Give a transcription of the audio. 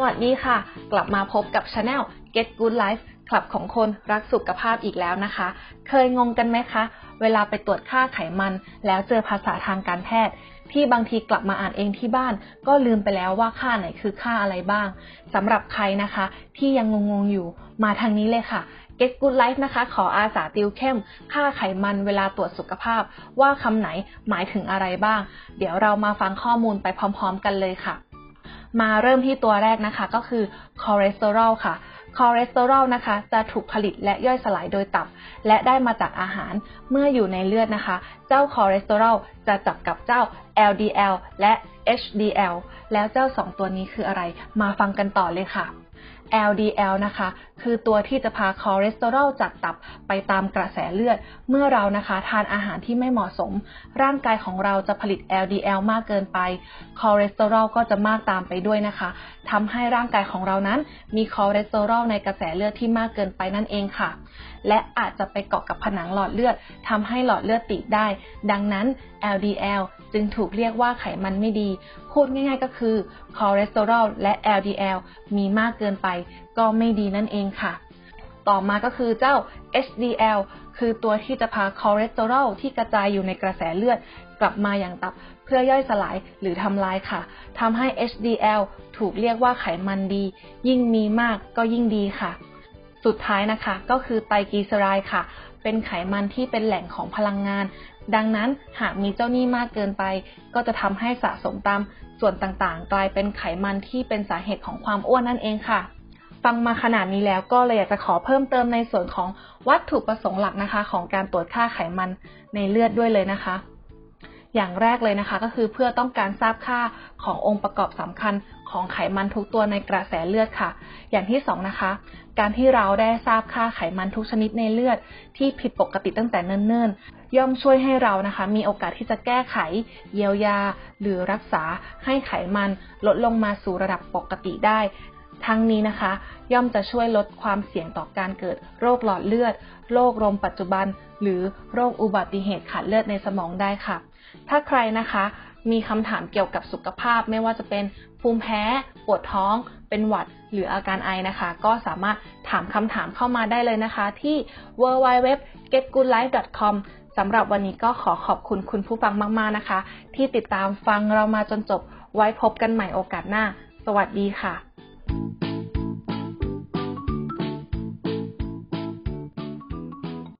สวัสดีค่ะ กลับมาพบกับ Channel Get Good Life คลับของคนรักสุขภาพอีกแล้วนะคะ เคยงงกันไหมคะ เวลาไปตรวจค่าไขมัน แล้วเจอภาษาทางการแพทย์ ที่บางทีกลับมาอ่านเองที่บ้าน ก็ลืมไปแล้วว่าค่าไหนคือค่าอะไรบ้างสำหรับใครนะคะ ที่ยังงงๆอยู่มาทางนี้เลยค่ะ Get Good Life นะคะ ขออาสาติวเข้ม ค่าไขมันเวลาตรวจสุขภาพ ว่าคำไหนหมายถึงอะไรบ้าง เดี๋ยวเรามาฟังข้อมูลไปพร้อม ๆ กันเลยค่ะ มาเริ่มที่ตัวแรกนะคะก็คือคอเลสเตอรอลค่ะคอเลสเตอรอลนะคะ จะถูกผลิตและย่อยสลายโดยตับ และได้มาจากอาหารเมื่ออยู่ในเลือดนะคะ เจ้าคอเลสเตอรอลจะจับกับเจ้า LDL และ HDL แล้วเจ้าสองตัวนี้คืออะไร มาฟังกันต่อเลยค่ะ LDL นะคะ คือตัวที่จะพาคอเลสเตอรอลจากตับไปตามกระแสเลือด เมื่อเรานะคะทานอาหารที่ไม่เหมาะสม ร่างกายของเราจะผลิต LDL มากเกินไป คอเลสเตอรอลก็จะมากตามไปด้วยนะคะทำให้ร่างกายของเรานั้น มีคอเลสเตอรอลในกระแสเลือดที่มากเกินไปนั่นเองค่ะ และอาจจะไปเกาะกับผนังหลอดเลือดทำให้หลอดเลือดตีบได้ ดังนั้น LDL จึงถูกเรียกว่าไขมันไม่ดี พูดง่าย ๆ ก็คือคอเลสเตอรอลและ LDL มีมากเกินไป ก็ไม่ดีนั่นเองค่ะ ต่อมาก็คือเจ้า HDL คือตัวที่จะพาคอเลสเตอรอลที่กระจายอยู่ในกระแสเลือด กลับมาอย่างตับเพื่อย่อยสลายหรือทำลายค่ะทำให้ HDL ถูกเรียกว่าไขมันดี ยิ่งมีมากก็ยิ่งดีค่ะ สุดท้ายนะคะ ก็คือไตรกลีเซอไรด์ค่ะ เป็นไขมันที่เป็นแหล่งของพลังงาน ดังนั้นหากมีเจ้าหนี้มากเกินไป ก็จะทำให้สะสมตามส่วนต่างๆ กลายเป็นไขมันที่เป็นสาเหตุของความอ้วนนั่นเองค่ะ ฟังมาขนาดนี้แล้วก็เลยอยากจะขอเพิ่มเติมในส่วนของวัตถุประสงค์หลักนะคะ ของการตรวจค่าไขมันในเลือดด้วยเลยนะคะ อย่างแรกเลยนะคะ ก็คือเพื่อต้องการทราบค่าขององค์ประกอบสำคัญของไขมันทุกตัวในกระแสเลือดค่ะ อย่างที่สองนะคะ การที่เราได้ทราบค่าไขมันทุกชนิดในเลือด ที่ผิดปกติตั้งแต่เนิ่นๆ ย่อมช่วยให้เรานะคะ มีโอกาสที่จะแก้ไข เยียวยา หรือรักษาให้ไขมันลดลงมาสู่ระดับปกติได้ ทั้งนี้นะคะ ย่อมจะช่วยลดความเสี่ยงต่อการเกิดโรคหลอดเลือด โรคลมปัจจุบัน หรือโรคอุบัติเหตุขาดเลือดในสมองได้ค่ะ ถ้าใครนะคะมีคำถามเกี่ยวกับสุขภาพไม่ว่าจะเป็นภูมิแพ้ ปวดท้อง เป็นหวัด หรืออาการไอนะคะ ก็สามารถถามคำถามเข้ามาได้เลยนะคะ ที่ www.getgoodlife.com สำหรับวันนี้ก็ขอขอบคุณคุณผู้ฟังมากๆนะคะ ที่ติดตามฟังเรามาจนจบไว้พบกันใหม่โอกาสหน้า สวัสดีค่ะ